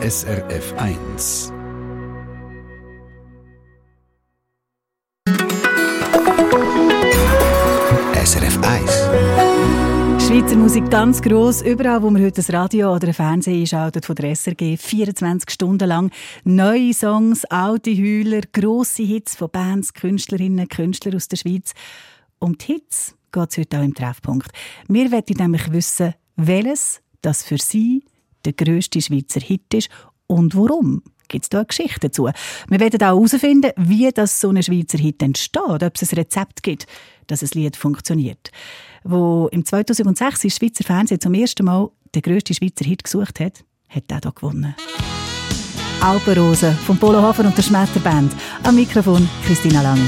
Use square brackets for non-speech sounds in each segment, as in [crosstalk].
SRF 1. SRF 1. Schweizer Musik ganz gross. Überall, wo man heute das Radio oder Fernsehen einschaltet von der SRG, 24 Stunden lang neue Songs, alte Heuler, grosse Hits von Bands, Künstlerinnen, Künstler aus der Schweiz. Um die Hits geht es heute auch im Treffpunkt. Wir wollen nämlich wissen, welches das für Sie der grösste Schweizer Hit ist und warum. Gibt es da eine Geschichte dazu? Wir werden auch herausfinden, wie das so ein Schweizer Hit entsteht, ob es ein Rezept gibt, dass ein Lied funktioniert. Wo im 2006 das Schweizer Fernsehen zum ersten Mal den grössten Schweizer Hit gesucht hat, hat er hier gewonnen. Alpenrose von Polo Hofer und der Schmetterband. Am Mikrofon Christina Lang.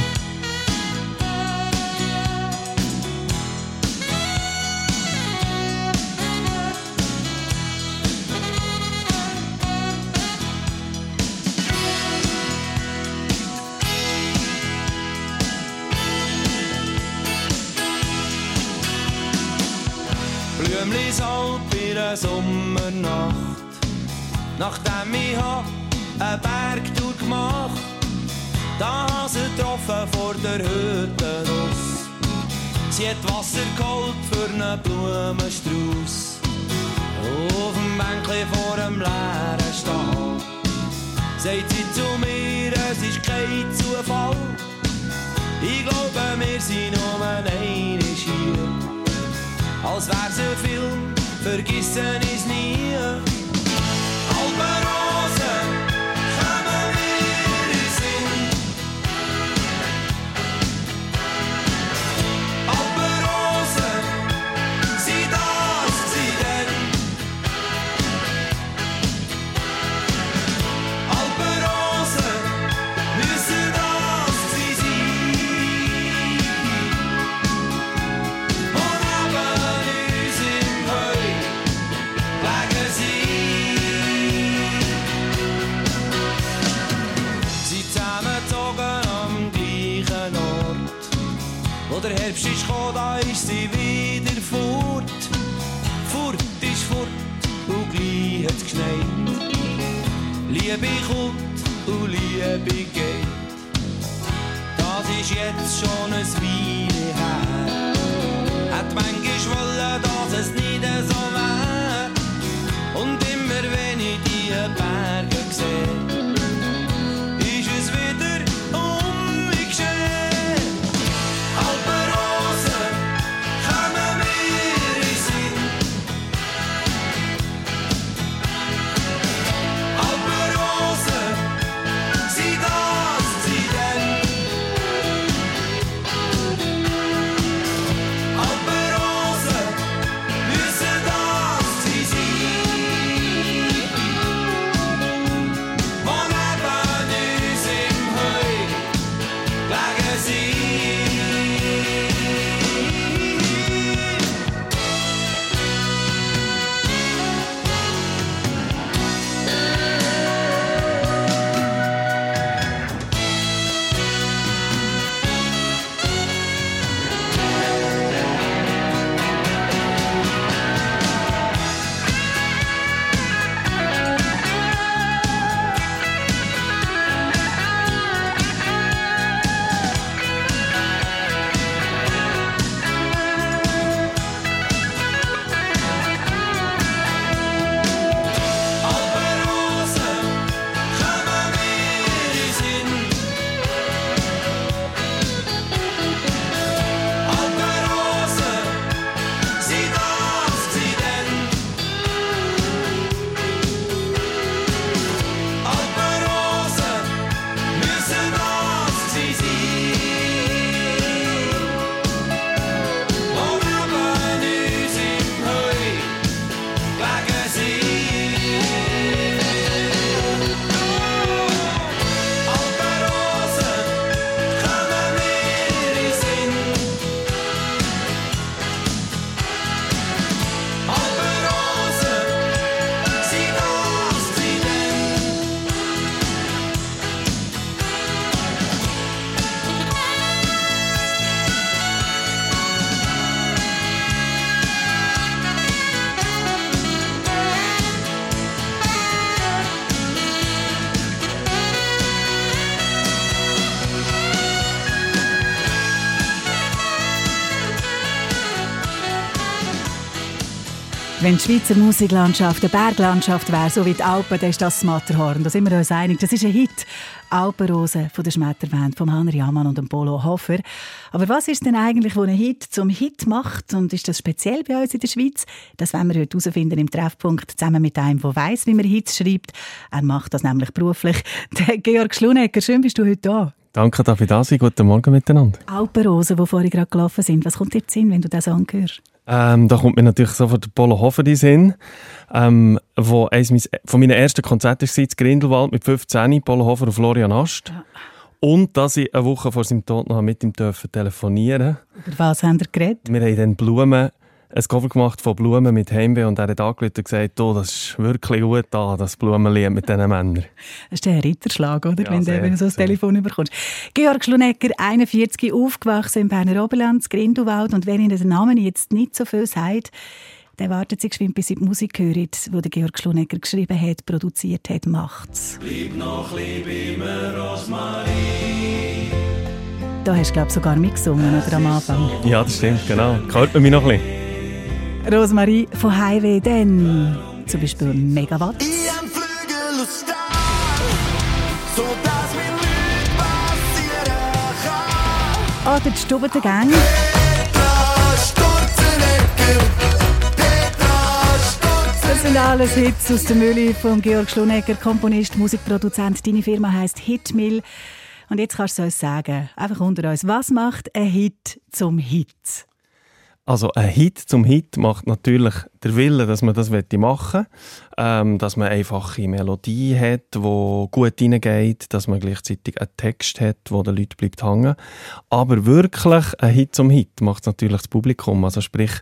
Einer Sommernacht. Nachdem ich einen Bergtour gemacht da habe sie getroffen vor der Hütte raus. Sie hat Wasser geholt für einen Blumenstrauß. Auf dem Bänkchen vor dem leeren Stall. Sagt sie zu mir, es ist kein Zufall. Ich glaube, wir sind nur eine hier. Als wär's ein Film vergessen is nie. Wenn die Schweizer Musiklandschaft eine Berglandschaft wäre, so wie die Alpen, dann ist das das Matterhorn. Da sind wir uns einig. Das ist ein Hit. Alpenrose von der Schmetterband von Hanner Jamann und dem Polo Hofer. Aber was ist denn eigentlich, was einen Hit zum Hit macht? Und ist das speziell bei uns in der Schweiz? Das werden wir heute herausfinden im Treffpunkt zusammen mit einem, der weiss, wie man Hits schreibt. Er macht das nämlich beruflich. [laughs] Der Georg Schlunecker, schön bist du heute da. Danke, dass ich da sein. Guten Morgen miteinander. Alpenrosen, die vorhin gerade gelaufen sind. Was kommt dir zu Sinn, wenn du das anhörst? Ähm, da kommt mir natürlich sofort Polo Hofer in Sinn, ähm, wo eines von meinen ersten Konzerten war, in Grindelwald mit 15, Polo Hofer und Florian Ast. Ja. Und dass ich eine Woche vor seinem Tod noch mit ihm telefonieren Über was haben wir geredet? Wir haben dann Blumen ein Cover gemacht von Blumen mit Heimweh und er hat angerufen und gesagt, oh, das ist wirklich gut da, das Blumenlied mit diesen Männern. Das ist der Ritterschlag, oder? Ja, wenn, sehr, wenn du so ein Telefon bekommst. Georg Schlunecker, 41, aufgewachsen im Berner Oberland, Grindelwald. Und wenn Ihnen der Name jetzt nicht so viel sagt, dann wartet Sie geschwind, bis Sie die Musik hören, die Georg Schlunecker geschrieben hat, produziert hat, macht's. Bleib noch ein bisschen bei mir, Rosmarie. Da hast du, glaube ich, sogar mitgesungen, oder am Anfang? Ja, das stimmt, genau. Hört man mich noch ein bisschen? Rosmarie von Highway dann zum Beispiel Megawatt. Oder die Stube der Gang. Das sind alles Hits aus der Mühle von Georg Schlunecker, Komponist, Musikproduzent. Deine Firma heißt Hitmill. Und jetzt kannst du uns sagen, einfach unter uns, was macht ein Hit zum Hit? Also ein Hit zum Hit macht natürlich der Wille, dass man das machen ähm, dass man einfache Melodie hat, wo gut hineingeht, dass man gleichzeitig einen Text hat, wo der Leute bleibt hängen. Aber wirklich ein Hit zum Hit macht natürlich das Publikum. Also sprich,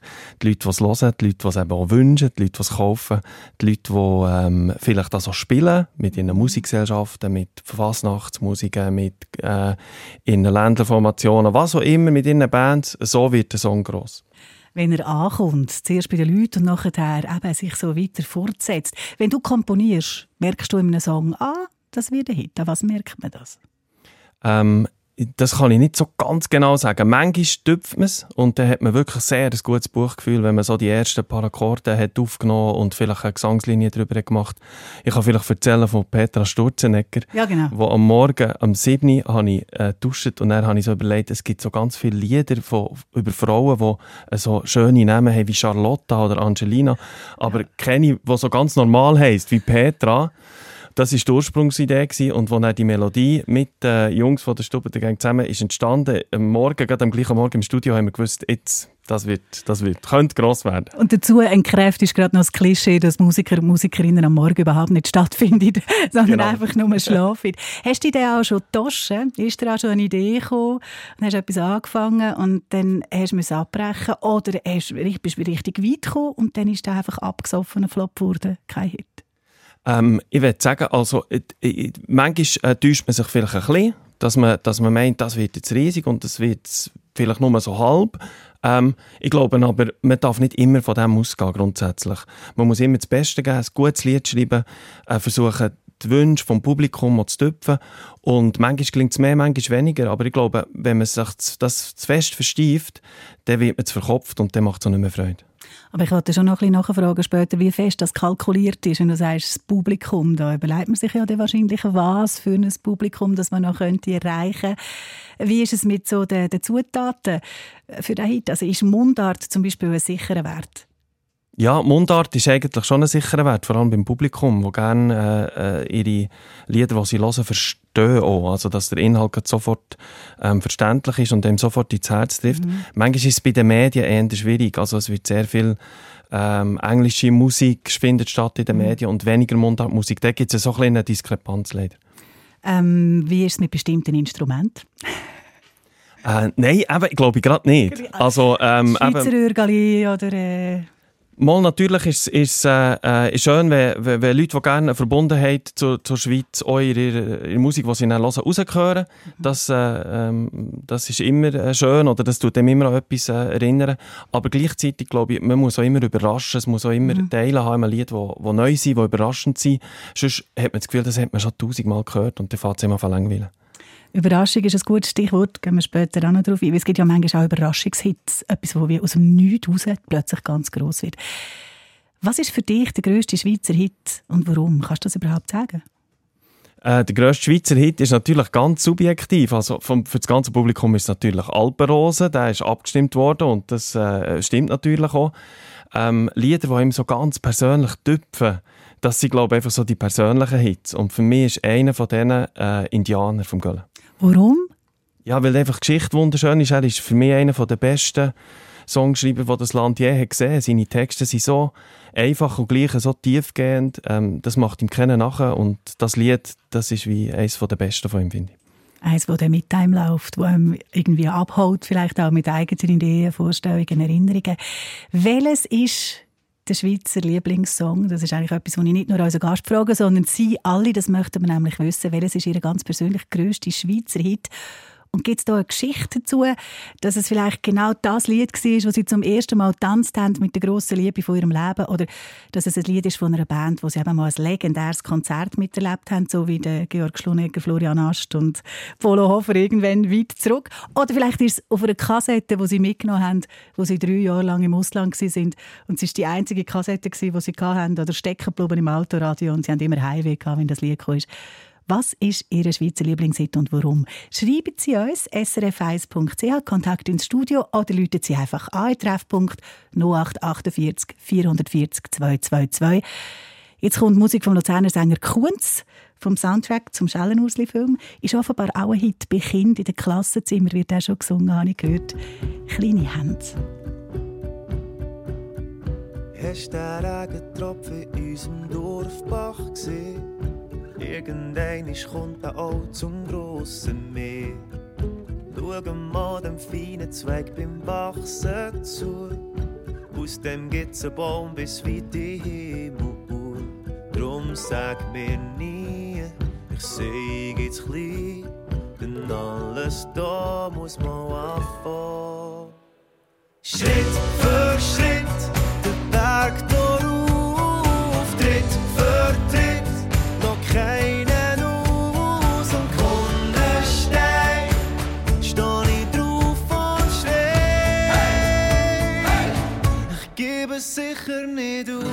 die Leute, die es hören, die Leute, die es eben auch wünschen, die Leute, die es kaufen, die Leute, die ähm, vielleicht das auch spielen, mit ihren Musikgesellschaften, mit Fasnachtsmusiken, mit äh, ihren Ländlerformationen, was auch immer, mit ihren Bands, so wird der Song gross wenn er ankommt, zuerst bei den Leuten und nachher eben sich so weiter fortsetzt. Wenn du komponierst, merkst du in einem Song, ah, das wird ein Hit. An was merkt man das? Ähm, das kann ich nicht so ganz genau sagen. Manchmal tüpft man es und dann hat man wirklich sehr ein gutes Buchgefühl, wenn man so die ersten paar Akkorde hat aufgenommen und vielleicht eine Gesangslinie darüber gemacht. Ich kann vielleicht erzählen von Petra Sturzenegger, ja, genau. wo am Morgen, am 7. habe ich äh, duscht und dann habe ich so überlegt, es gibt so ganz viele Lieder von, über Frauen, die äh, so schöne Namen haben wie Charlotta oder Angelina, aber keine, die so ganz normal heisst wie Petra. Das war die Ursprungsidee gewesen. und als dann die Melodie mit den Jungs von der Stube der Gang zusammen ist entstanden, am Morgen, gerade am gleichen Morgen im Studio, haben wir gewusst, jetzt, das wird, das wird, könnte gross werden. Und dazu entkräftet gerade noch das Klischee, dass Musiker und Musikerinnen am Morgen überhaupt nicht stattfinden, [laughs] sondern genau. einfach nur schlafen. hast du die auch schon getauscht? Ist dir auch schon eine Idee gekommen? Dann hast du etwas angefangen und dann hast du abbrechen oder hast, bist du richtig weit gekommen und dann ist der einfach abgesoffen, ein Flop geworden, kein Hit? Ähm, ich würde sagen, also, äh, äh, manchmal äh, täuscht man sich vielleicht ein bisschen, dass man, dass man meint, das wird jetzt riesig und das wird vielleicht nur so halb. Ähm, ich glaube aber, man darf nicht immer von dem ausgehen, grundsätzlich. Man muss immer das Beste geben, ein gutes Lied schreiben, äh, versuchen, die Wünsche vom Publikum zu töpfen. Und manchmal gelingt es mehr, manchmal weniger. Aber ich glaube, wenn man sich das zu fest verstieft, dann wird man es verkopft und dann macht es auch nicht mehr Freude. Aber ich wollte schon noch ein bisschen nachfragen später, wie fest das kalkuliert ist. Wenn du sagst, das Publikum, da überlegt man sich ja wahrscheinlich, was für ein Publikum das man noch könnte erreichen könnte. Wie ist es mit so den, den Zutaten für den Hit? Also ist Mundart zum Beispiel ein sicherer Wert? Ja, Mundart ist eigentlich schon ein sicherer Wert, vor allem beim Publikum, wo gerne äh, äh ihre Lieder, die sie hören, verstehen auch. Also, dass der Inhalt sofort ähm, verständlich ist und dem sofort ins Herz trifft. Mhm. Manchmal ist es bei den Medien eher schwierig. Also, es wird sehr viel ähm, englische Musik findet statt in den mhm. Medien und weniger Mundartmusik. Da gibt es so eine Diskrepanz leider. Ähm, wie ist es mit bestimmten Instrumenten? äh, nein, eben, ich glaube gerade nicht. Also, ähm, Schweizer Ürgali oder... Äh Mal natürlich ist es äh, äh, schön, wenn, wenn, wenn Leute, die gerne eine Verbundenheit zur, zur Schweiz auch in ihrer, ihrer Musik, die sie dann hören, rausgehören. Das, äh, ähm, das ist immer äh, schön oder das tut dem immer an etwas äh, erinnern. Aber gleichzeitig glaube ich, man muss auch immer überraschen, es muss auch immer mhm. Teile haben im Lied, die neu sind, die überraschend sind. Sonst hat man das Gefühl, das hat man schon tausendmal gehört und dann fängt es immer an langweilen. Überraschung ist ein gutes Stichwort, gehen wir später auch noch drauf ein. Es gibt ja manchmal auch Überraschungshits, etwas, wo wie aus dem Nichts raus plötzlich ganz groß wird. Was ist für dich der grösste Schweizer Hit und warum? Kannst du das überhaupt sagen? Äh, der grösste Schweizer Hit ist natürlich ganz subjektiv. Also vom, für das ganze Publikum ist es natürlich Alpenrose, der ist abgestimmt worden und das äh, stimmt natürlich auch. Ähm, Lieder, die ihm so ganz persönlich tüpfen, das sind, glaube ich, einfach so die persönlichen Hits. Und für mich ist einer von diesen äh, Indianer vom Göllen. Warum? Ja, weil einfach die Geschichte wunderschön ist. Er ist für mich einer der besten Songschreiber, die das Land je hat gesehen. Seine Texte sind so einfach und gleich so tiefgehend. Ähm, das macht ihm keinen nachher. Und das Lied, das ist wie eines der besten von ihm, finde ich. Eins, das mit einem läuft, wo einem irgendwie abholt, vielleicht auch mit eigenen Ideen, Vorstellungen, Erinnerungen. Welches ist der Schweizer Lieblingssong? Das ist eigentlich etwas, was ich nicht nur unseren Gast frage, sondern Sie alle, das möchten wir nämlich wissen. Welches ist Ihr ganz persönlich grösster Schweizer Hit? Und gibt es da eine Geschichte dazu, dass es vielleicht genau das Lied war, das sie zum ersten Mal tanzt haben mit der grossen Liebe von ihrem Leben? Oder dass es ein Lied ist von einer Band, wo sie eben mal ein legendäres Konzert miterlebt haben, so wie der Georg Schlunegger, Florian Ast und Polo Hofer irgendwann weit zurück? Oder vielleicht ist es auf einer Kassette, die sie mitgenommen haben, wo sie drei Jahre lang im Ausland waren und es war die einzige Kassette, die sie hatten, oder stecken geblieben im Autoradio und sie haben immer Heimweh wenn das Lied kam. Was ist Ihre Schweizer Lieblingshit und warum? Schreiben Sie uns srf1.ch, Kontakt ins Studio oder läuten Sie einfach an Treffpunkt 0848 440 222. Jetzt kommt Musik vom Luzerner Sänger Kunz vom Soundtrack zum Schellenursli-Film. Ist offenbar auch ein Hit bei Kindern in den Klassenzimmer, wird auch schon gesungen, habe ich gehört. «Kleine Hände». Hast du den Regentropfen in unserem Dorfbach gesehen? Irgendein kommt er auch zum grossen Meer. Schau mal dem feinen Zweig beim Wachsen zu. Aus dem gibt's einen Baum bis weit in Himmel. Drum sag mir nie, ich seh jetzt klein, denn alles da muss man anfangen. Schritt für Schritt, auf.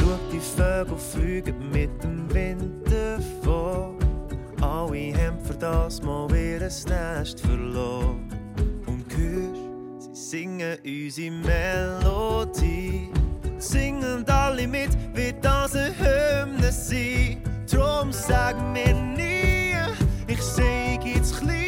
Schau, die Vögel fliegen mit dem Wind davon. Alle haben für das mal ihr Nest verloren. Und hörst, sie singen unsere Melodie. Singen alle mit, wird das eine Hymne sein. Drum sag mir nie, ich seh jetzt klein,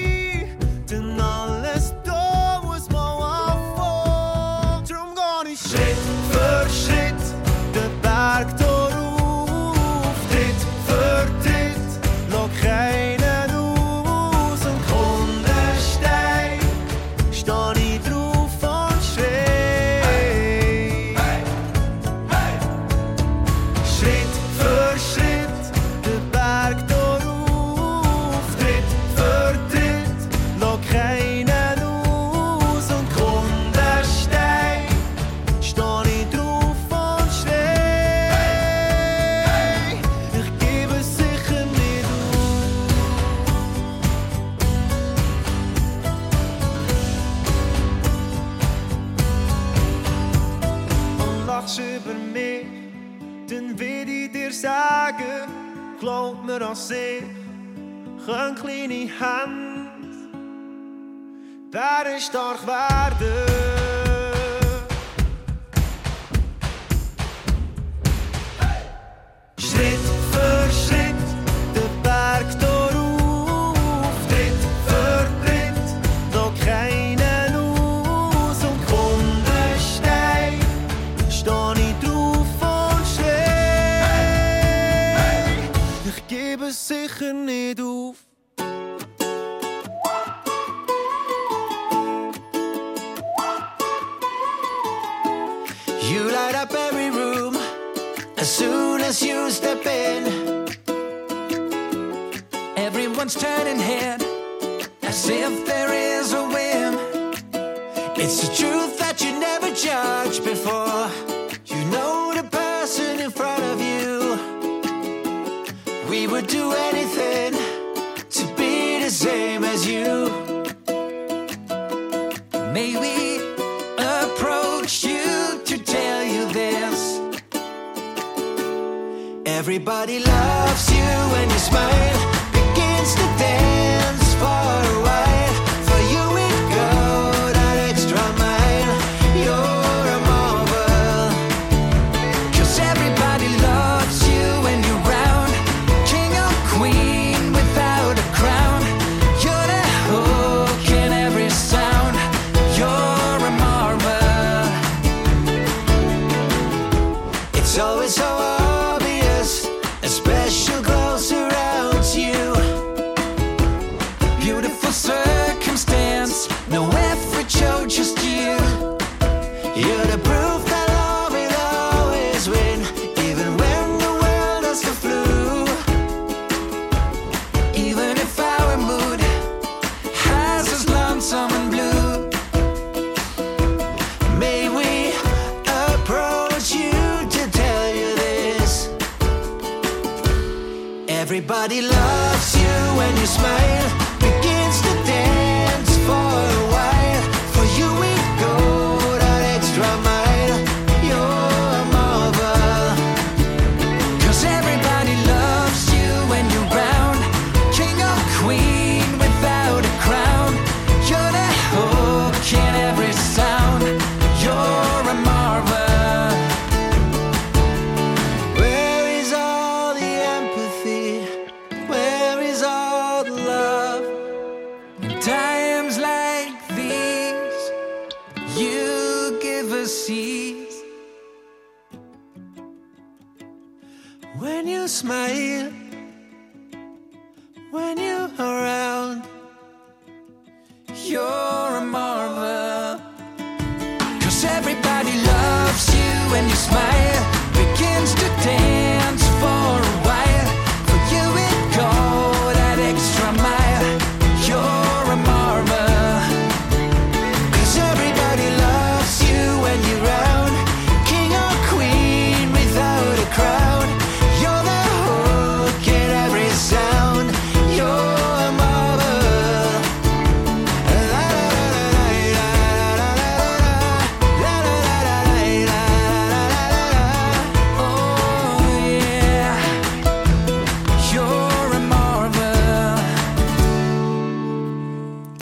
mir an sich, können kleine Hände werden stark werden. beautiful soul.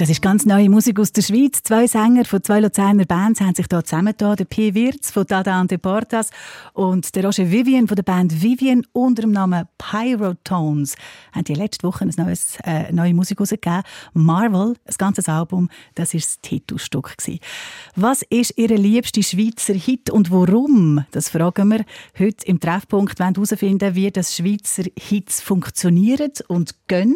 Das ist ganz neue Musik aus der Schweiz. Zwei Sänger von zwei Luzerner Bands haben sich hier zusammengetan. Der P. Wirz von Dada und Deportas und der Roger Vivian von der Band Vivian unter dem Namen Pyrotones haben die letzte Woche ein neues, äh, neue Musik herausgegeben. Marvel, ein ganzes Album, das war das Titelstück. Gewesen. Was ist Ihr liebster Schweizer Hit und warum? Das fragen wir heute im Treffpunkt. Wir wollen herausfinden, wie das Schweizer Hits funktionieren und gehen.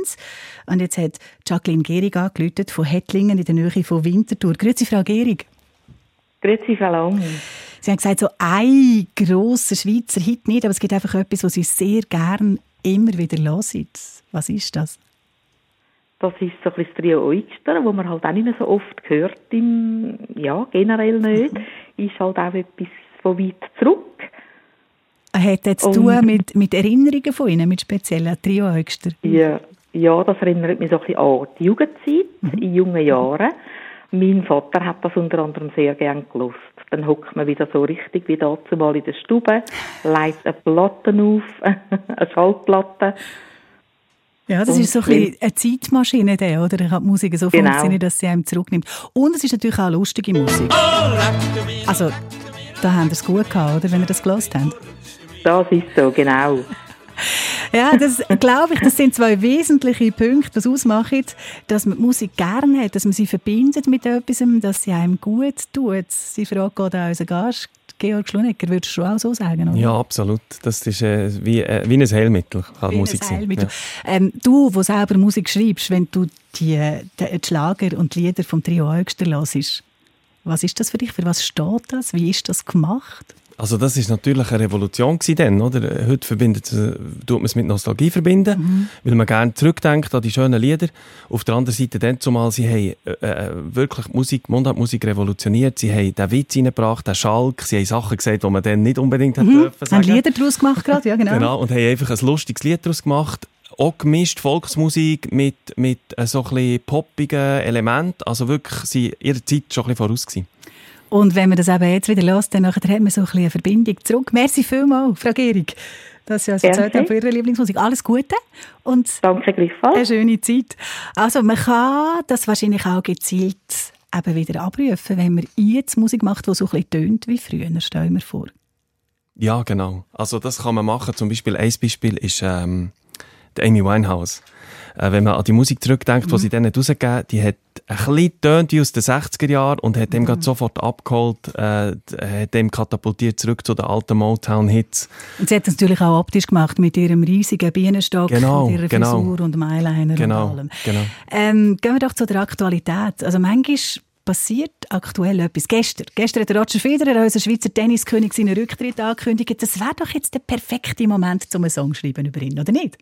Und jetzt hat Jacqueline Gehrig angerufen Hettlingen in der Nähe von Winterthur. Grüezi, Frau Gehrig. Grüezi, Frau Lang. Sie haben gesagt, so ein grosser Schweizer Hit nicht, aber es gibt einfach etwas, was Sie sehr gern immer wieder hören. Was ist das? Das ist so ein bisschen das Trio Oyster, das man halt auch nicht mehr so oft hört, im, ja, generell nicht. Ist halt auch etwas von weit zurück. Hat das zu tun mit, mit Erinnerungen von Ihnen, mit speziellen Trio-Höchster? Ja, ja, das erinnert mich so ein bisschen an die Jugendzeit, in jungen Jahren. Mein Vater hat das unter anderem sehr gern gelost. Dann hockt man wieder so richtig wie dazu mal in der Stube, legt eine Platte auf, [laughs] eine Schallplatte. Ja, das Und ist so ein eine Zeitmaschine, der, oder? Kann die Musik so Genau. funktionieren, dass sie einem zurücknimmt. Und es ist natürlich auch lustige Musik. Also, da haben wir es gut gehabt, oder? Wenn ihr das gelost habt. Das ist so, genau. Ja, das glaube ich, das sind zwei wesentliche Punkte, was ausmachen, dass man die Musik gerne hat, dass man sie verbindet mit etwas, dass sie einem gut tut. Die Frage geht an unseren Gast, Georg Schlunecker, würdest du auch so sagen? Oder? Ja, absolut. Das ist äh, wie, äh, wie ein Heilmittel, kann Wie Musik ein sein. Ja. Ähm, du, der selber Musik schreibst, wenn du die, die, die Schlager und die Lieder vom Trio Höchster hörst, was ist das für dich? Für was steht das? Wie ist das gemacht? Also das ist natürlich eine Revolution dann, oder? Heute verbindet, äh, tut man es mit Nostalgie verbinden, Mhm. weil man gerne zurückdenkt an die schönen Lieder. Auf der anderen Seite dann zumal, sie haben äh, äh, wirklich Musik, Mundartmusik revolutioniert. Sie haben den Witz reingebracht, den Schalk. Sie haben Sachen gesagt, die man dann nicht unbedingt hätte dürfen Haben sagen. Lieder daraus gemacht gerade? Ja, genau. [laughs] Genau, und haben einfach ein lustiges Lied daraus gemacht. Auch gemischt Volksmusik mit, mit äh, so ein bisschen poppigen Elementen. Also wirklich, sie ihrer Zeit schon ein bisschen voraus gewesen. Und wenn man das eben jetzt wieder hört, dann hat man so ein bisschen eine Verbindung zurück. Merci vielmals, Frau Gehrig. dass Sie uns erzählt haben von Ihrer Lieblingsmusik. Alles Gute und Danke gleichfalls. eine schöne Zeit. Also man kann das wahrscheinlich auch gezielt eben wieder abrufen, wenn man jetzt Musik macht, die so ein bisschen tönt wie früher, stell mir vor. Ja, genau. Also das kann man machen. Zum Beispiel, ein Beispiel ist ähm, die Amy Winehouse. Äh, wenn man an die Musik zurückdenkt, die sie dann hat rausgegeben die hat ein bisschen tönt wie aus den 60er Jahren und hat dem gerade sofort abgeholt, äh, hat dem katapultiert zurück zu den alten Motown-Hits. Und sie hat das natürlich auch optisch gemacht mit ihrem riesigen Bienenstock, Genau, mit ihrer genau. Frisur und dem Eyeliner Genau, und allem. genau. Ähm, gehen wir doch zu der Aktualität. Also manchmal passiert aktuell etwas. Gestern, gestern hat der Roger Federer, unser Schweizer Tenniskönig, seinen Rücktritt angekündigt. Das wäre doch jetzt der perfekte Moment, um einen Song zu schreiben über ihn, oder nicht?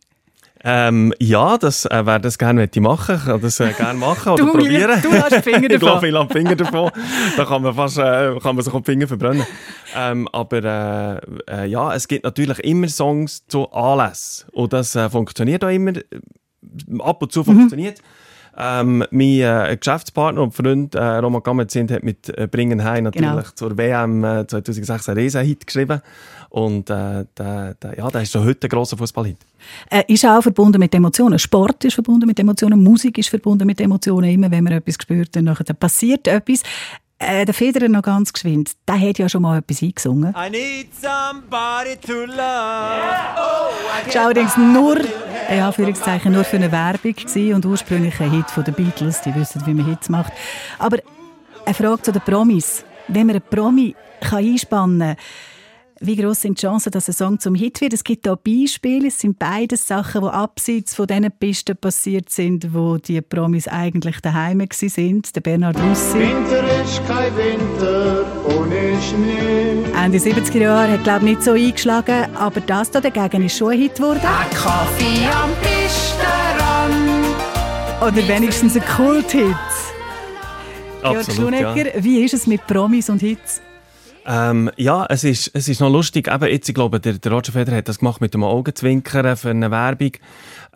Ähm, ja, das äh, wäre das gerne machen. Ich kann das äh, gerne machen oder [laughs] Du, probieren. du hast Finger [laughs] ich glaube, davon. ich lasse Finger davon. da kann man fast äh, kann man sich auch die Finger verbrennen. Ähm, aber äh, äh, ja, es gibt natürlich immer Songs zu Anlässen. Und das äh, funktioniert auch immer. Ab und zu funktioniert. Ähm, mein äh, Geschäftspartner und Freund äh, Roman Gamet hat mit äh, Bringen Heim natürlich Genau. zur WM äh, 2006 einen Riesenhit geschrieben. Und äh, der, der, ja, der ist schon heute ein grosser Fußballhit. Äh, ist auch verbunden mit Emotionen. Sport ist verbunden mit Emotionen, Musik ist verbunden mit Emotionen. Immer wenn man etwas spürt, dann passiert etwas. Äh, der Federer noch ganz geschwind, der hat ja schon mal etwas eingesungen. I need somebody to love. Das war allerdings nur, in Anführungszeichen, nur für eine Werbung gewesen und ursprünglich ein Hit von den Beatles. Die wissen, wie man Hits macht. Aber eine Frage zu den Promis. Wenn man einen Promi kann einspannen kann, wie groß sind die Chancen, dass ein Song zum Hit wird? Es gibt auch Beispiele. Es sind beides Sachen, die abseits von diesen Pisten passiert sind, wo die Promis eigentlich daheim sind. Der Bernhard Russi. Winter ist kein Winter ohne Schnee. Ende 70er Jahre hat glaube ich nicht so eingeschlagen, aber das da dagegen ist schon ein Hit geworden. Kaffee am Pistenrand. Oder wenigstens ein Kult-Hit. Georg Absolut, ja. Schlunecker, wie ist es mit Promis und Hits? Ähm, ja, es ist, es ist noch lustig. Eben jetzt, ich glaube, der, der Roger Federer hat das gemacht mit dem Augenzwinkern für eine Werbung.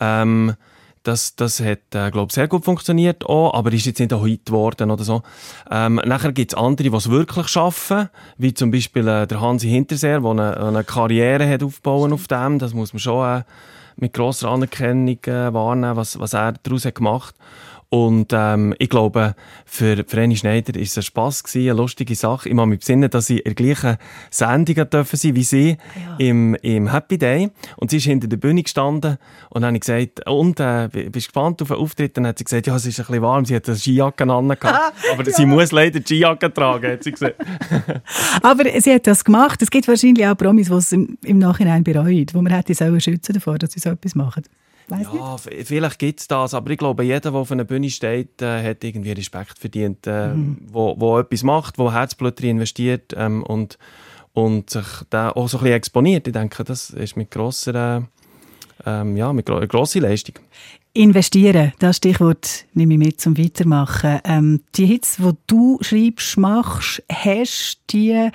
Ähm, das, das hat, äh, glaube sehr gut funktioniert auch, aber ist jetzt nicht ein Hit geworden oder so. Ähm, nachher gibt es andere, die es wirklich schaffen, wie zum Beispiel äh, der Hansi Hinterseer, der eine, eine Karriere hat aufbauen auf dem. Das muss man schon äh, mit grosser Anerkennung äh, wahrnehmen, was, was er daraus hat gemacht und ähm, ich glaube, für, für Annie Schneider war es ein Spass, gewesen, eine lustige Sache. Ich muss mich besinnen, dass sie in der gleichen Sendung dürfen sein wie sie im, im Happy Day. Und sie ist hinter der Bühne gestanden und dann habe ich gesagt, und, äh, bist du gespannt auf den Auftritt? Dann hat sie gesagt, ja, es ist ein bisschen warm, sie hat eine Skijacke an. [laughs] Aber sie muss leider die Skijacke tragen, hat sie gesagt. [laughs] [laughs] Aber sie hat das gemacht. Es gibt wahrscheinlich auch Promis, die es im, im Nachhinein bereuen, wo man hätte sollen schützen davor, dass sie so etwas machen. Weiss nicht. Ja, v- vielleicht gibt es das, aber ich glaube, jeder, der auf einer Bühne steht, äh, hat irgendwie Respekt verdient, äh, wo, wo etwas macht, wo Herzblut drin investiert ähm, und, und sich da auch so ein bisschen exponiert. Ich denke, das ist mit grosser, äh, ähm, ja, mit gro grosser Leistung. Investieren, das Stichwort nehme ich mit zum Weitermachen. Ähm, die Hits, die du schreibst, machst, hast, die,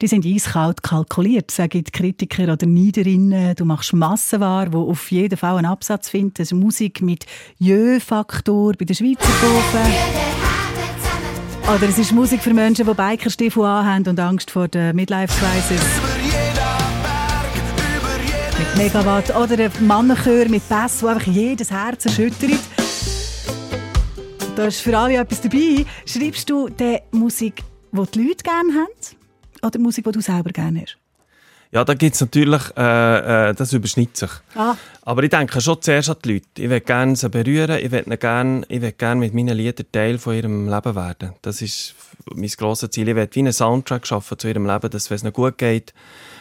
die sind eiskalt kalkuliert, sagen die Kritiker oder Niederinnen. Du machst Massenware, wo auf jeden Fall einen Absatz findet. Ist Musik mit Jö-Faktor bei den Schweizer Profen. Oder es ist Musik für Menschen, die Bikerstiefel anhaben und Angst vor der Midlife-Crisis. Mit Megawatt. Oder ein Mannenchör mit Bass, der einfach jedes Herz erschüttert. Da ist für alle etwas dabei. Schreibst du die Musik, die die Leute gerne haben? Oder Musik, die du selber gerne hast? Ja, da gibt es natürlich, äh, äh, das überschneidet sich. Ah. Aber ich denke schon zuerst an die Leute. Ich will gerne sie berühren, ich will gerne, gerne mit meinen Liedern Teil von ihrem Leben werden. Das ist mein grosses Ziel. Ich will wie einen Soundtrack schaffen zu ihrem Leben, dass es ihnen gut geht,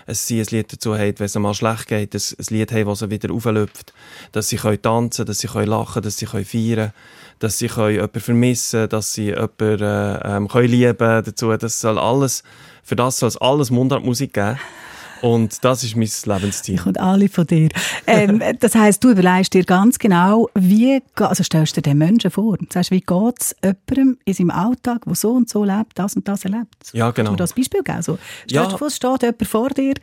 sie ein Lied dazu haben, wenn es ihnen mal schlecht geht, ein, ein Lied haben, das sie wieder auflüpft. Dass sie können tanzen dass sie können lachen dass sie können feiern dass sie können jemanden vermissen dass sie jemanden äh, ähm, können lieben dazu. Das soll alles, für das soll es alles Mundartmusik geben. Und das ist mein Lebensziel. Kommen alle von dir. Ähm, [laughs] das heisst, du überlegst dir ganz genau, wie, also stellst du dir den Menschen vor. Du sagst, wie geht es jemandem in seinem Alltag, der so und so lebt, das und das erlebt. Ja, genau. Kannst du das Beispiel geben? So, stellst Ja. du dir vor, es steht jemand vor dir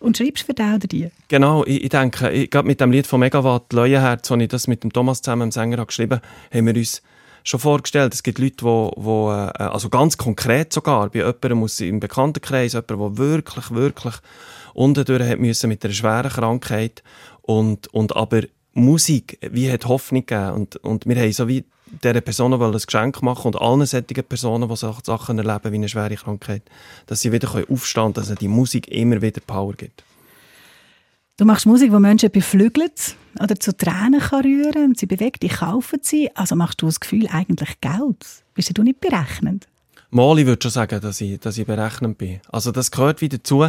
und schreibst für den oder die. Genau, ich, ich denke, ich, gerade mit dem Lied von Megawatt, Leuenherz, als ich das mit dem Thomas zusammen, dem Sänger, habe geschrieben habe, haben wir uns schon vorgestellt. Es gibt Leute, wo, wo äh, also ganz konkret sogar, bei jemandem aus im Bekanntenkreis, jemand, der wirklich, wirklich unten durch hat müssen mit einer schweren Krankheit und, und aber Musik, wie hat Hoffnung gegeben und, und wir haben so wie dieser Person ein Geschenk machen und allen solchen Personen, die Sachen erleben wie eine schwere Krankheit, dass sie wieder aufstehen können, dass die Musik immer wieder Power gibt. Du machst Musik, die Menschen beflügelt oder zu Tränen kann rühren und sie bewegt, die kaufen sie. Also machst du das Gefühl, eigentlich Geld. Bist du nicht berechnend? Mal, ich würde schon sagen, dass ich, dass ich berechnend bin. Also das gehört wieder dazu,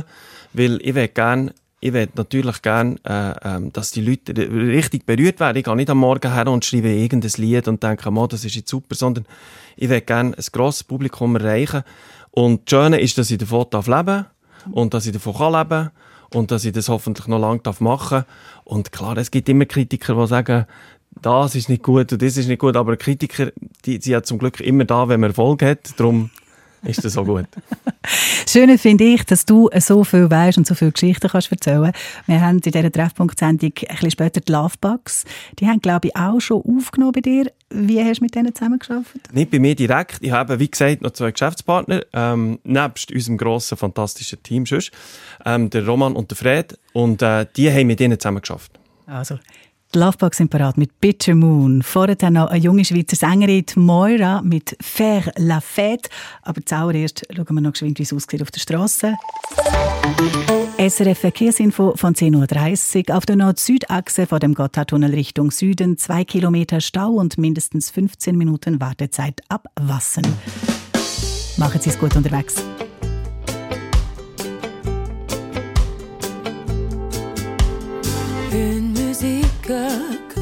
weil ich will gerne ich will natürlich gerne, äh, äh, dass die Leute richtig berührt werden. Ich gehe nicht am Morgen her und schreibe irgendein Lied und denke, oh, das ist jetzt super, sondern ich will gerne ein grosses Publikum erreichen. Und das Schöne ist, dass ich davon leben darf und dass ich davon leben kann und dass ich das hoffentlich noch lange machen darf. Und klar, es gibt immer Kritiker, die sagen, das ist nicht gut und das ist nicht gut, aber Kritiker, die, sind zum Glück immer da, wenn man Erfolg hat, darum ist das so gut. [laughs] Schöne finde ich, dass du so viel weißt und so viele Geschichten kannst erzählen. Wir haben in dieser Treffpunkt-Sendung ein bisschen später die Lovebugs. Die haben, glaube ich, auch schon aufgenommen bei dir. Wie hast du mit denen zusammengearbeitet? Nicht bei mir direkt. Ich habe, wie gesagt, noch zwei Geschäftspartner, ähm, nebst unserem grossen, fantastischen Team sonst, ähm, der Roman und der Fred. Und äh, die haben mit ihnen zusammengearbeitet. Also, Lovebox sind parat mit Bitter Moon. Vorher dann noch eine junge Schweizer Sängerin, Moira, mit Faire la Fête. Aber zuallererst schauen wir noch geschwind, wie es aussieht auf der Straße. SRF Verkehrsinfo von 10.30 Uhr. Auf der Nord-Süd-Achse vor dem Gotthardtunnel Richtung Süden zwei Kilometer Stau und mindestens 15 Minuten Wartezeit ab Wassen. Machen Sie es gut unterwegs.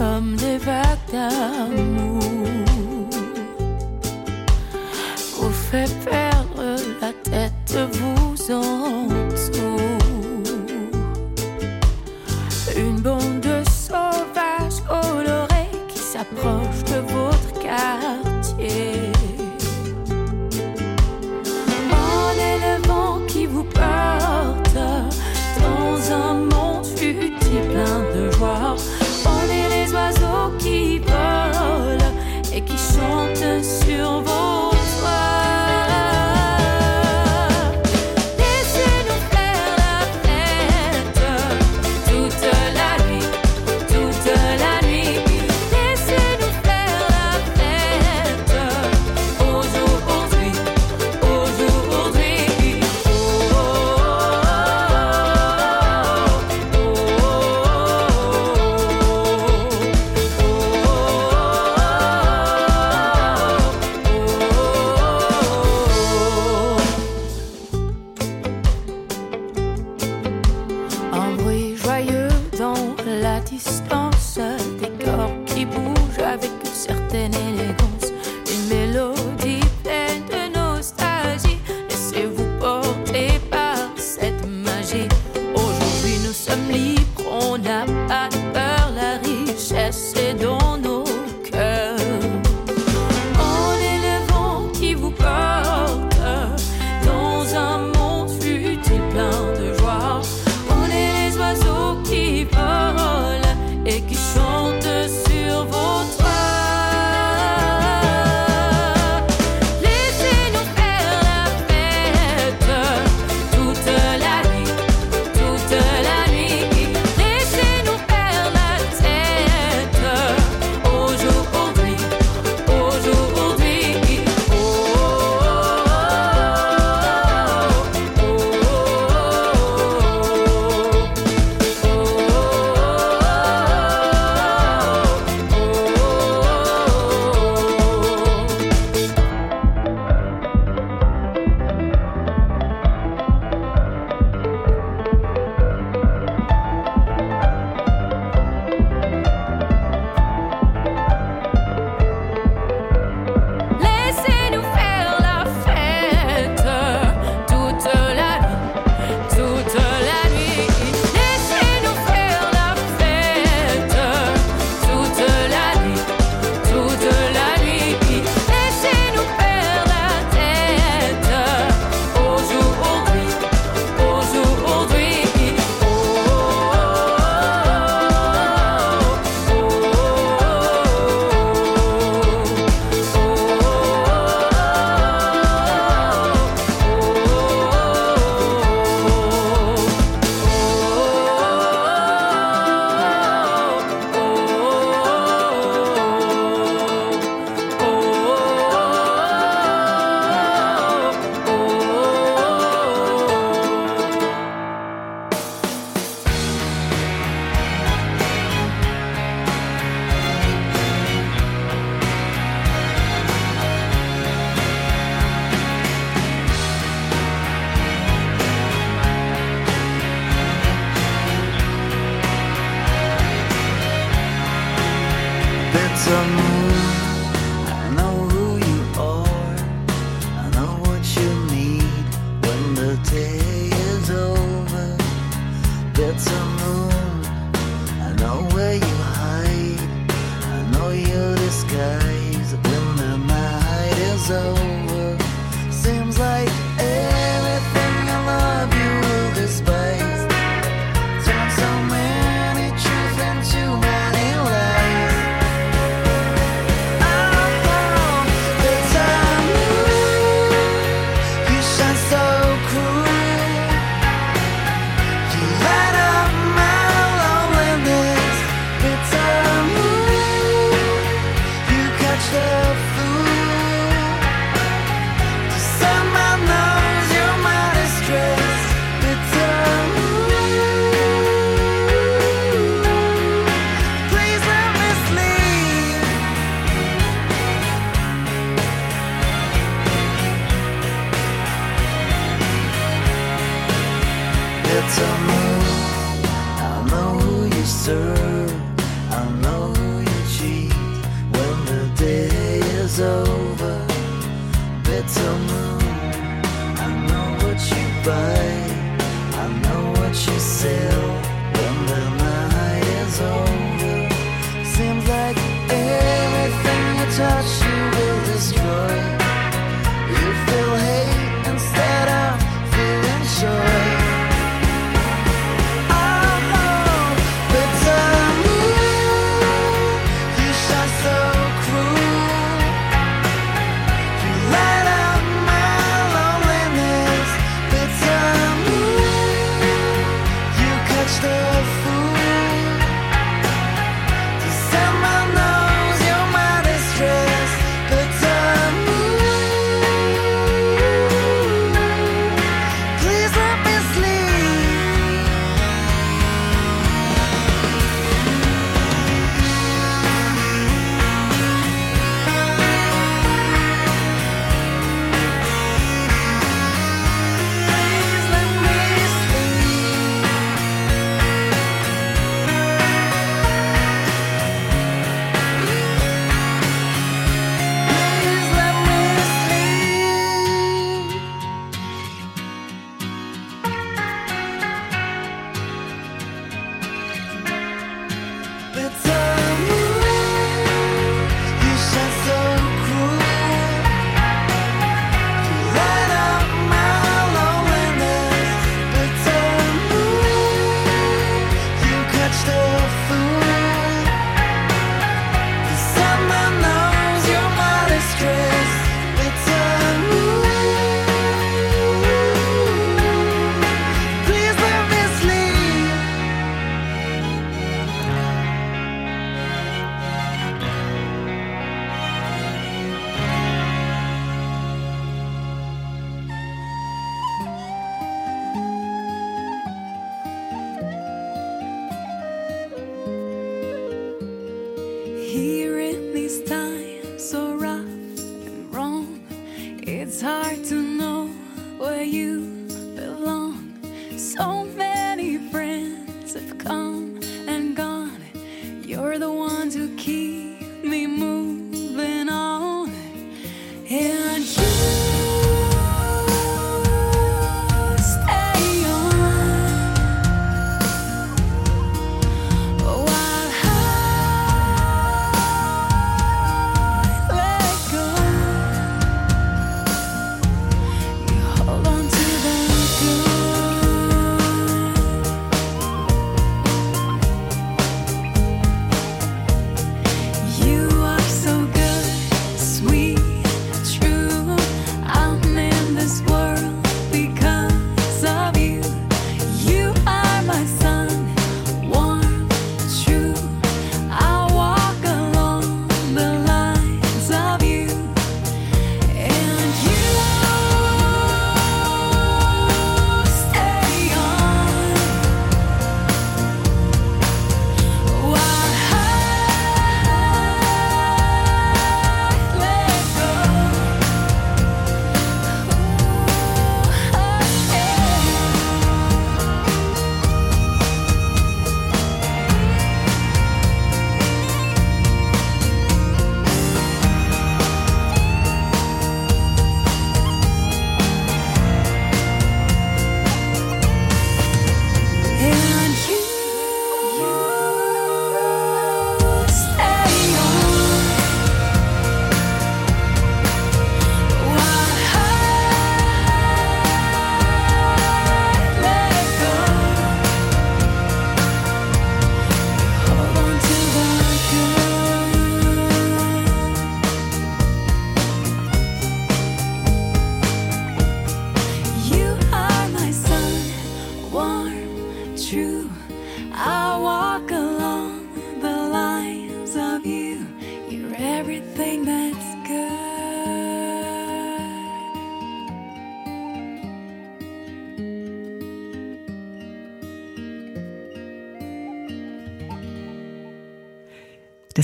Comme des vagues d'amour. Vous fait perdre que estão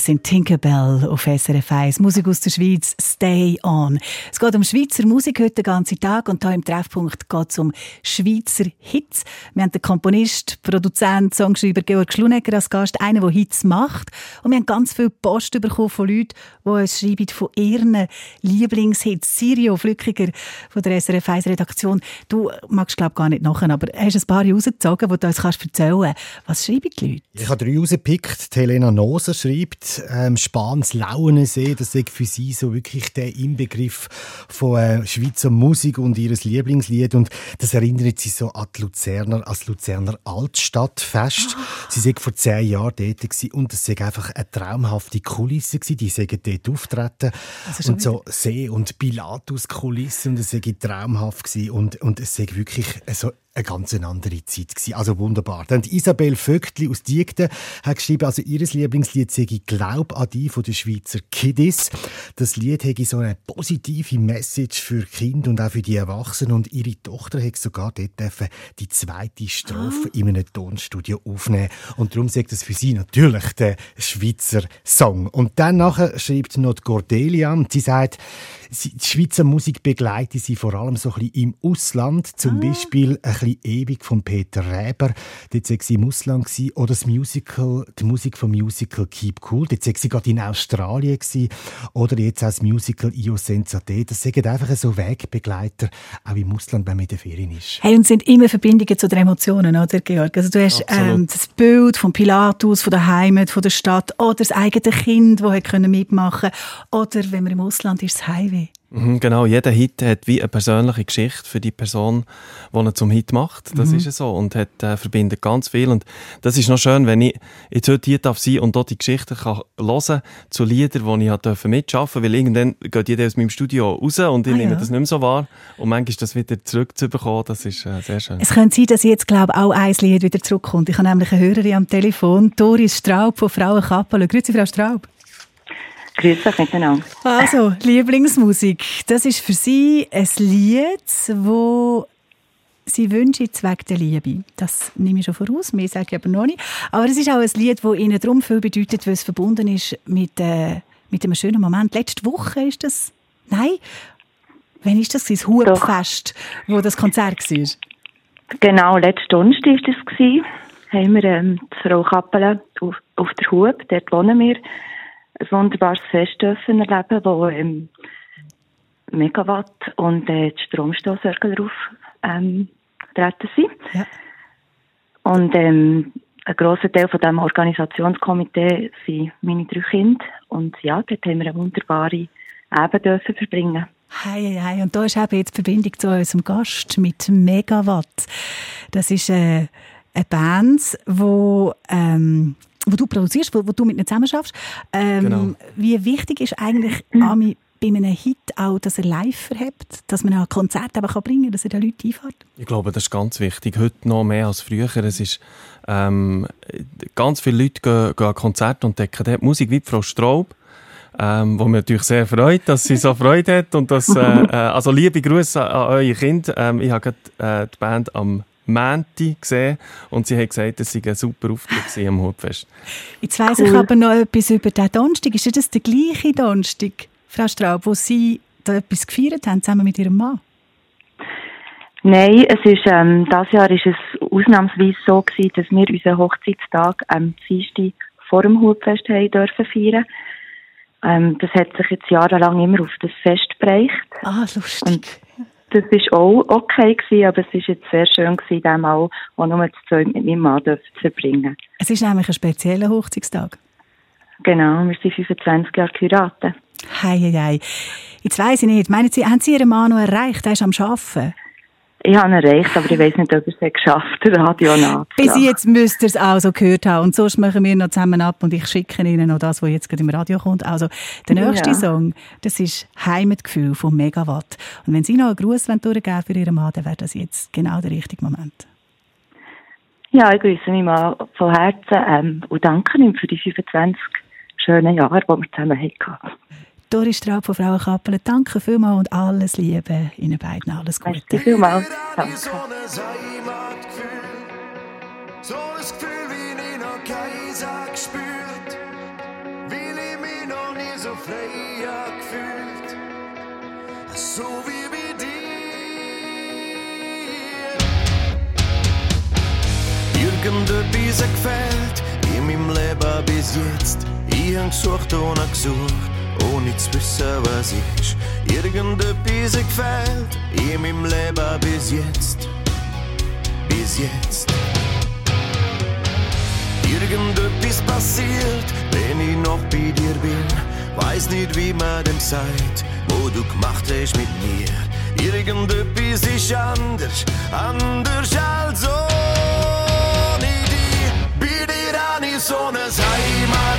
sind Tinkerbell auf SRF 1. Musik aus der Schweiz, Stay On. Es geht um Schweizer Musik heute den ganzen Tag und hier im Treffpunkt geht es um Schweizer Hits. Wir haben den Komponist, Produzent, Songschreiber Georg Schlunecker als Gast, einen, der Hits macht. Und wir haben ganz viel Post bekommen von Leuten, die uns schreiben von ihren Lieblingshits. Sirio Flückiger von der SRF 1 Redaktion. Du magst, glaube gar nicht nachher, aber hast ein paar rausgezogen, die du uns erzählen kannst. Was schreiben die Leute? Ich habe drei rausgepickt. Helena Noser schreibt, ähm, Spans Launesee, das ist für sie so wirklich der Inbegriff von äh, Schweizer Musik und ihres Lieblingslied. Und das erinnert sie so an die Luzerner, als Luzerner Altstadtfest. Ah. Sie sind vor zehn Jahren dort gewesen und es war einfach eine traumhafte Kulisse gewesen. Die sind dort auftreten. Also und so See- und Pilatus-Kulisse und es war traumhaft gewesen. und, und es war wirklich so eine ganz andere Zeit gewesen. Also wunderbar. Dann Isabel Vögtli aus Diegden hat geschrieben, also ihr Lieblingslied sei «Glaub an die» von den Schweizer Kiddies. Das Lied hätte so eine positive Message für Kinder und auch für die Erwachsenen und ihre Tochter hat sogar dort dürfen die zweite Strophe in einem Tonstudio aufnehmen und darum sagt das für sie natürlich der Schweizer Song. Und dann nachher schreibt noch Cordelia und sie sagt, die Schweizer Musik begleitet sie vor allem so ein bisschen im Ausland, zum Beispiel ein bisschen ewig von Peter Räber, dort war sie im Ausland oder das Musical, die Musik vom Musical Keep Cool, dort war sie gerade in Australien oder jetzt auch das Musical Io Senza Te, das sind einfach so Wegbegleiter, auch im Ausland, wenn man in der Ferien ist. Hey, und es sind immer Verbindungen zu den Emotionen, oder, Georg? Also du hast ähm, das Bild von Pilatus, von der Heimat, von der Stadt, oder das eigene Kind, das mitmachen. Oder, wenn man im Ausland ist, das Heimweh. Mhm, Genau, jeder Hit hat wie eine persönliche Geschichte für die Person, die er zum Hit macht. Das ist ja so und hat, äh, verbindet ganz viel. Und das ist noch schön, wenn ich jetzt heute hier darf sein und dort die Geschichten kann hören zu Liedern, die ich mitschaffen durfte, weil irgendwann geht jeder aus meinem Studio raus und ich Ah, nehme ja. das nicht mehr so wahr. Und manchmal das wieder zurückzubekommen, das ist äh, sehr schön. Es könnte sein, dass jetzt, glaube auch ein Lied wieder zurückkommt. Ich habe nämlich eine Hörerin am Telefon, Doris Straub von Frauenkappel. Grüezi, Frau Straub. Grüß euch miteinander. Also, Lieblingsmusik. Das ist für Sie ein Lied, wo Sie wünschen wegen der Liebe. Das nehme ich schon voraus, mehr sage ich aber noch nicht. Aber es ist auch ein Lied, das Ihnen darum viel bedeutet, weil es verbunden ist mit, äh, mit einem schönen Moment. Letzte Woche ist das... Nein? Wann ist das? Das Hubfest, wo das Konzert war. Genau, letzten Donnerstag war das. Gewesen. Haben wir ähm, die Frau Kappelen auf, auf der Hub, dort wohnen wir, ein wunderbares Fest dürfen erleben, wo ähm, Megawatt und äh, die Stromstoßörgel drauf ähm, getreten sind. Ja. Und ähm, ein grosser Teil von diesem Organisationskomitee sind meine drei Kinder. Und ja, dort haben wir eine wunderbare Abend dürfen verbringen. Hei, hei. Und da ist eben jetzt die Verbindung zu unserem Gast mit Megawatt. Das ist äh, eine Band, wo, ähm, wo du produzierst, wo, wo du mit ihnen zusammen schaffst. Ähm, Genau. Wie wichtig ist eigentlich Ami, bei einem Hit auch, dass er live verhebt, dass man auch ein Konzert eben kann bringen kann, dass er den Leuten einfährt? Ich glaube, das ist ganz wichtig. Heute noch mehr als früher. Es ist, ähm, ganz viele Leute gehen, gehen an Konzerte und entdecken dort Musik wie Frau Straub. Ähm, wo mir natürlich sehr freut, dass sie so Freude hat. Und dass, äh, äh, also liebe Grüße an, an eure Kinder. Ähm, ich habe gerade äh, die Band am Mänti gesehen und sie hat gesagt, es sei ein super Auftritt am Hubfest. Jetzt weiss ich aber noch etwas über den Donnerstag. Ist das der gleiche Donnerstag, Frau Straub, wo Sie da etwas gefeiert haben, zusammen mit Ihrem Mann? Nein, es ist, ähm, das Jahr ist es ausnahmsweise so gewesen, dass wir unseren Hochzeitstag am Dienstag vor dem Hutfest haben dürfen feiern. Ähm, das hat sich jetzt jahrelang immer auf das Fest bereicht. Ah, lustig. Das ist auch okay gewesen, aber es ist jetzt sehr schön gewesen, dem auch, auch nur zu zweit mit meinem Mann zu verbringen. Es ist nämlich ein spezieller Hochzeitstag. Genau, wir sind 25 Jahre geheiratet. Hei, hei, hei. Jetzt weiss ich nicht. Meinen Sie, haben Sie Ihren Mann noch erreicht? Er ist am Arbeiten. Ich habe ihn erreicht, aber ich weiß nicht, ob er es geschafft hat, Radio Bis nachzulassen. jetzt müsst ihr es auch so gehört haben. Und sonst machen wir noch zusammen ab und ich schicke Ihnen noch das, was jetzt gerade im Radio kommt. Also, der nächste Ja. Song, das ist Heimatgefühl von Megawatt. Und wenn Sie noch einen Gruß wollen durchgeben für Ihren Mann, dann wäre das jetzt genau der richtige Moment. Ja, ich grüße mich mal von Herzen ähm, und danke ihm für die 25 schönen Jahre, die wir zusammen hatten. Doris Straub von Frauenkappelen, danke vielmals und alles Liebe Ihnen beiden, alles Gute. Danke vielmals. Danke. So ein Gefühl, wie ich noch keinen gespürt, weil ich mich noch nie so frei gefühlt, so wie bei dir. Irgendetwas gefällt in meinem Leben bis jetzt. Ich hab gesucht ohne gesucht ohne zu wissen, was ist. Irgendetwas gefällt in meinem Leben bis jetzt. Bis jetzt. Irgendetwas passiert, wenn ich noch bei dir bin. Weiß nicht, wie man dem sagt, wo du gemacht hast mit mir. Irgendetwas ist anders, anders als ohne dich. Bei dir habe ich so Heimatgefühl,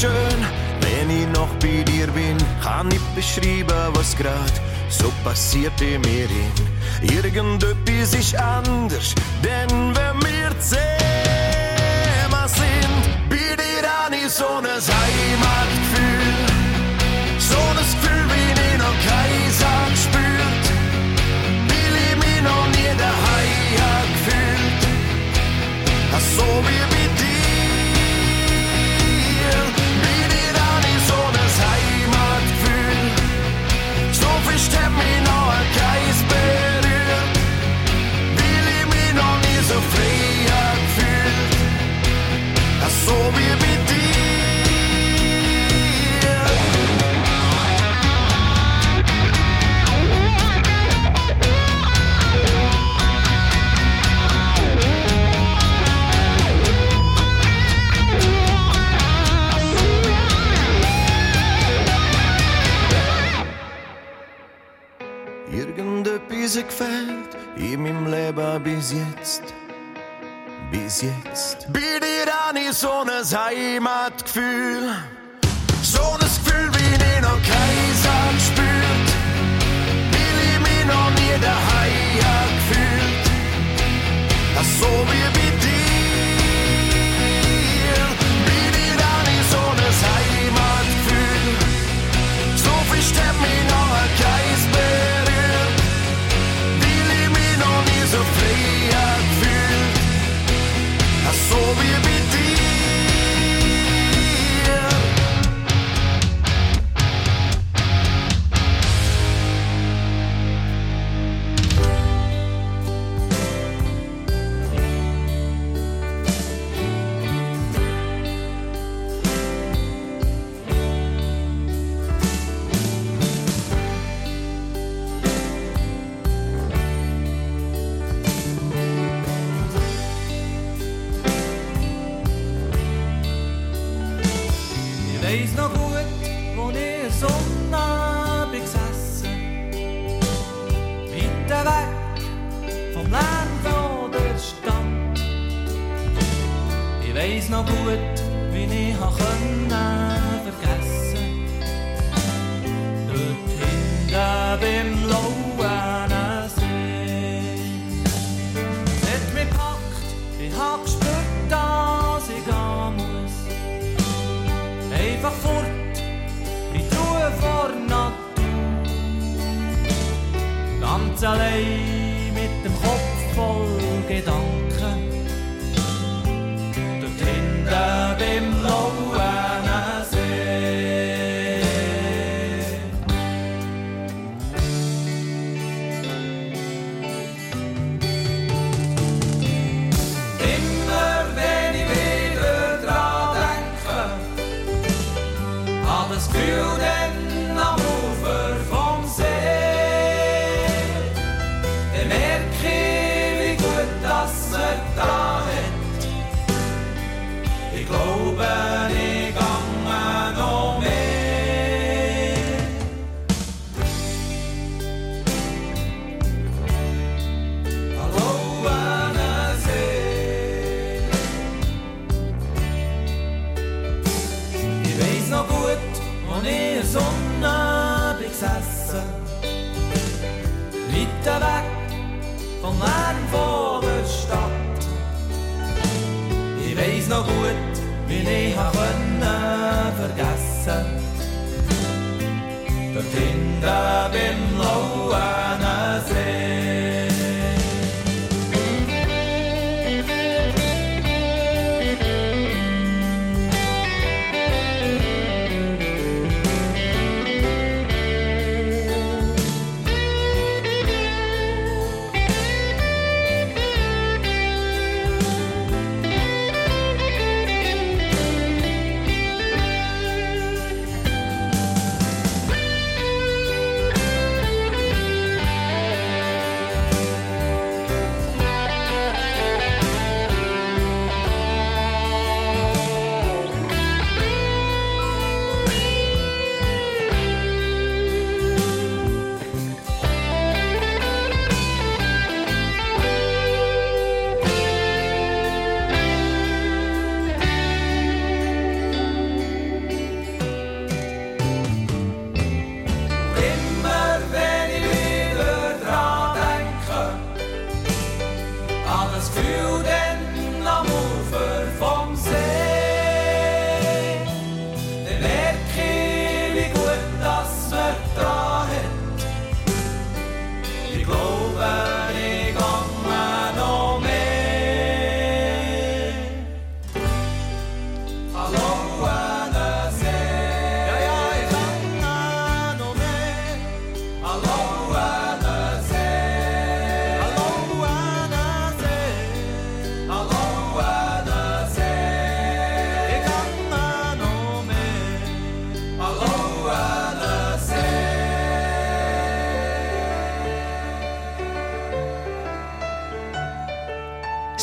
schön, wenn ich noch bei dir bin. Kann nicht beschreiben, was grad so passiert in mir hin. Irgendetwas ist anders, denn wenn wir zusammen sind, bei dir habe ich so ein Heimatgefühl. So ein Gefühl, wie ich noch kein Sack spürt. Ich mich noch nie daheim gefühlt. So wie bei So wie bei dir. Hat gefällt in meinem Leben bis jetzt. Bis jetzt. Bei dir habe ich so ein Heimatgefühl. So ein Gefühl, wie ich noch kein Sack spürt. Weil ich mich noch nie daheim gefühlt. So wie bei dir. Bei dir habe ich so ein Heimatgefühl. So fest hat mich noch So wie bei fort, in die Ruhe vor Natur. Ganz allein mit dem Kopf voll Gedanken.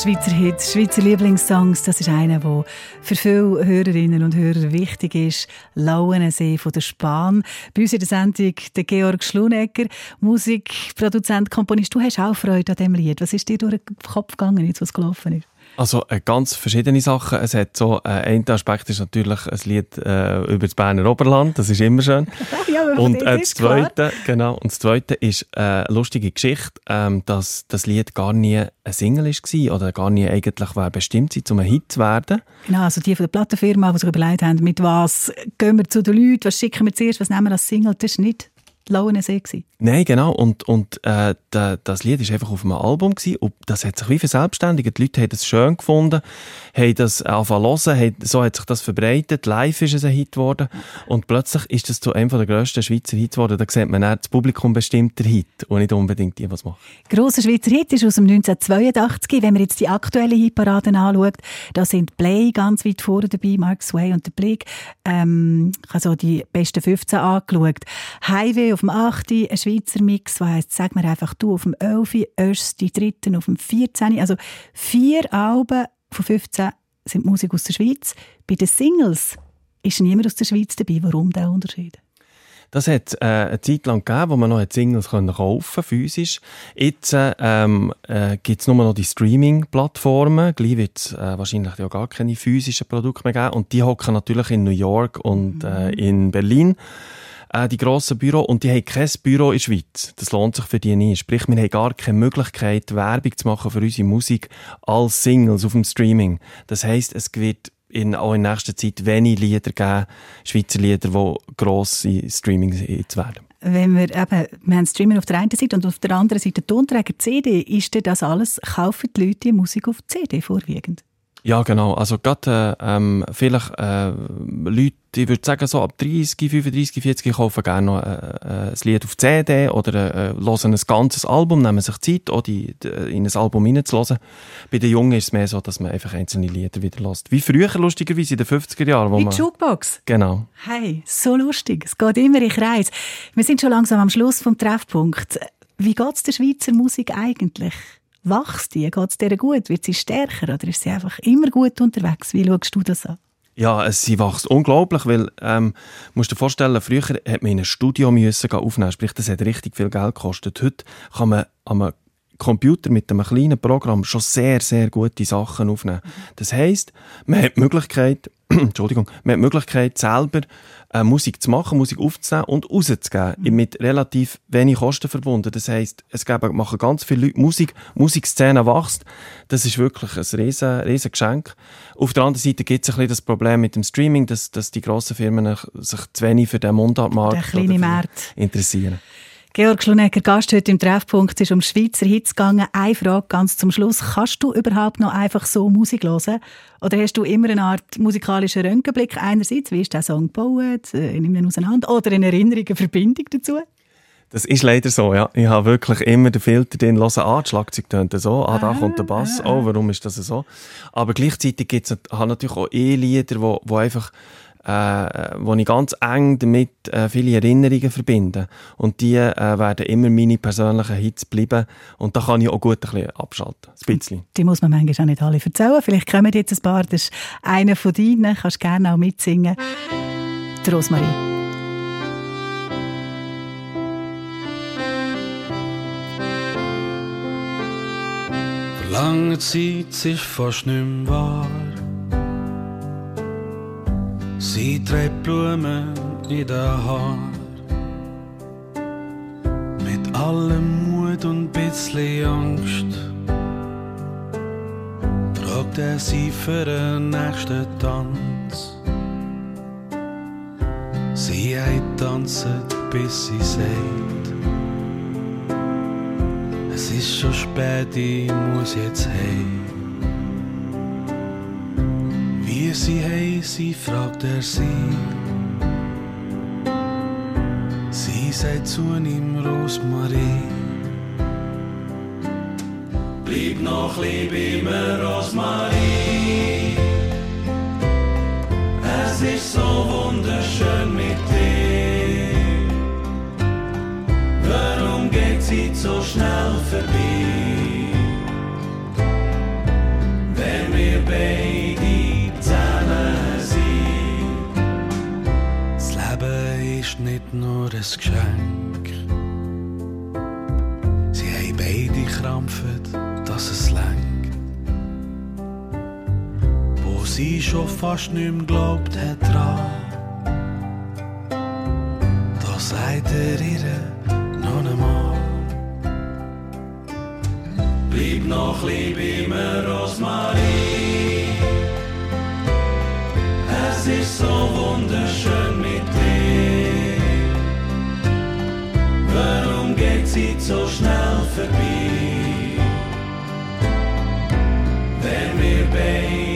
Schweizer Hits, Schweizer Lieblingssongs, das ist einer, der für viele Hörerinnen und Hörer wichtig ist. Lauenensee von der Spahn. Bei uns in der Sendung der Georg Schlunecker, Musikproduzent, Komponist. Du hast auch Freude an diesem Lied. Was ist dir durch den Kopf gegangen, jetzt, was gelaufen ist? Also äh, ganz verschiedene Sachen. Es hat so, äh, ein Aspekt ist natürlich ein Lied äh, über das Berner Oberland, das ist immer schön. [laughs] ja, und das äh, ist das Zweite, genau, und das Zweite ist äh, eine lustige Geschichte, ähm, dass das Lied gar nie ein Single war oder gar nie eigentlich war bestimmt war, um ein Hit zu werden. Genau, also die von der Plattenfirma, die sich überlegt haben, mit was gehen wir zu den Leuten, was schicken wir zuerst, was nehmen wir als Single, das war nicht Lauenensee. gewesen. Nein, genau. Und, und äh, da, das Lied war einfach auf einem Album gewesen, und das hat sich wie verselbstständigt. Die Leute haben es schön gefunden, haben das angefangen hören, haben, so hat sich das verbreitet. Live ist es ein Hit geworden. Und plötzlich ist das zu einem der grössten Schweizer Hits geworden. Da sieht man dann, das Publikum bestimmt der Hit und nicht unbedingt die, was macht. Grosser Schweizer Hit ist aus dem 1982. Wenn man jetzt die aktuelle Hitparaden anschaut, da sind Play ganz weit vorne dabei, Mark Sway und der Blick. Ähm, ich habe so die besten 15 angeschaut. Highway auf dem 8., ein Schweizer Mix, was heisst, sag mir einfach du, auf dem 11., Öst, die dritten auf dem 14. Also vier Alben von 15 sind Musik aus der Schweiz. Bei den Singles ist niemand aus der Schweiz dabei. Warum der Unterschied? Das hat äh, eine Zeit lang gegeben, wo man noch Singles kaufen physisch. Jetzt ähm, äh, gibt es nur noch die Streaming-Plattformen. Gleich wird es äh, wahrscheinlich ja gar keine physischen Produkte mehr geben. Und die hocken natürlich in New York und äh, in Berlin. Äh, die grossen Büro und die haben kein Büro in der Schweiz. Das lohnt sich für die nicht. Sprich, wir haben gar keine Möglichkeit, Werbung zu machen für unsere Musik als Singles auf dem Streaming. Das heisst, es wird in, auch in nächster Zeit wenig Lieder geben, Schweizer Lieder, die grosse Streaming-Hits werden. Wenn wir eben, wir haben Streaming auf der einen Seite und auf der anderen Seite Tonträger CD, ist denn das alles, kaufen die Leute Musik auf CD vorwiegend? Ja, genau. Also gerade äh, ähm, vielleicht äh, Leute, ich würde sagen, so ab 30, 35, 40 kaufen gerne noch äh, äh, ein Lied auf CD oder äh, hören ein ganzes Album, nehmen sich Zeit, auch die, die, in ein Album hineinzuhören. Bei den Jungen ist es mehr so, dass man einfach einzelne Lieder wieder hört. Wie früher, lustigerweise, in den 50er Jahren. Wo Wie man, die Jukebox. Genau. Hey, so lustig. Es geht immer in Kreis. Wir sind schon langsam am Schluss vom Treffpunkt. Wie geht es der Schweizer Musik eigentlich? Wächst die? Geht es der gut? Wird sie stärker oder ist sie einfach immer gut unterwegs? Wie schaust du das an? Ja, sie wächst unglaublich, weil, ähm, musst dir vorstellen, früher hat man in ein Studio müssen aufnehmen, sprich, das hat richtig viel Geld gekostet. Heute kann man am Computer mit einem kleinen Programm schon sehr, sehr gute Sachen aufnehmen. Das heisst, man hat die Möglichkeit, [clears throat] Entschuldigung, man hat die Möglichkeit, selber äh, Musik zu machen, Musik aufzunehmen und rauszugeben, mhm. mit relativ wenig Kosten verbunden. Das heisst, es geben, machen ganz viele Leute Musik, Musikszene wächst. Das ist wirklich ein riesen, riesen Geschenk. Auf der anderen Seite gibt es ein bisschen das Problem mit dem Streaming, dass, dass die grossen Firmen sich zu wenig für den Mundartmarkt interessieren. Georg Schlunecker, Gast heute im Treffpunkt, ist um Schweizer Hits gegangen. Eine Frage ganz zum Schluss. Kannst du überhaupt noch einfach so Musik hören? Oder hast du immer eine Art musikalischen Röntgenblick? Einerseits, wie ist der Song gebaut? Äh, Nimm ihn auseinander. Oder eine Erinnerung, eine Verbindung dazu? Das ist leider so, ja. Ich habe wirklich immer den Filter drin, hören, ah, das Schlagzeug tönt so, ah, da ah, kommt der Bass, ah, oh, warum ist das so? Aber gleichzeitig gibt es natürlich auch E-Lieder, wo, wo einfach äh, wo ich ganz eng damit äh, viele Erinnerungen verbinde. Und die äh, werden immer meine persönlichen Hits bleiben. Und da kann ich auch gut ein bisschen abschalten. Ein bisschen. Die muss man manchmal auch nicht alle erzählen. Vielleicht kommen jetzt ein paar. Das ist einer von deinen. Kannst gerne auch mitsingen. Die Rosmarie. Lange Zeit ist fast nicht mehr wahr. Sie trägt Blumen in den Haar. Mit allem Mut und bisschen Angst fragt er sie für den nächsten Tanz. Sie tanzt, bis sie sagt, es ist schon spät, ich muss jetzt heim. Wie sie sie fragt er sie. Sie sagt zu ihm Rosmarie. Bleib noch lieb immer Rosmarie. Es ist so wunderschön mit dir. Warum geht sie so schnell vorbei? Wenn wir beide nur ein Geschenk. Sie haben beide krampft, dass es lenkt. Wo sie schon fast nicht mehr glaubt hat dran. Da sagt er ihr noch einmal. Bleib noch lieb immer geht so schnell vorbei? Wenn wir beide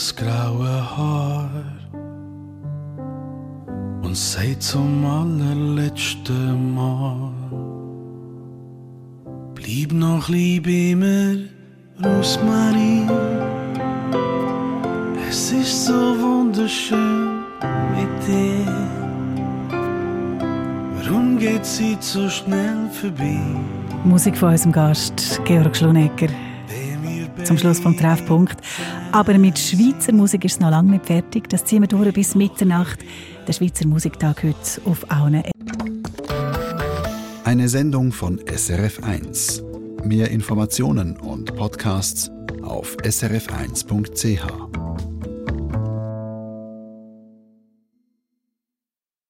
Ihr graue Haar und sagt zum allerletzten Mal: Bleib noch lieb immer, Rosmarie. Es ist so wunderschön mit dir. Warum geht sie so schnell vorbei? Musik von unserem Gast, Georg Schlunecker. Zum Schluss vom Treffpunkt. Aber mit Schweizer Musik ist es noch lange nicht fertig. Das ziehen wir durch bis Mitternacht. Der Schweizer Musiktag heute auf allen Eine Sendung von SRF1. Mehr Informationen und Podcasts auf srf1.ch.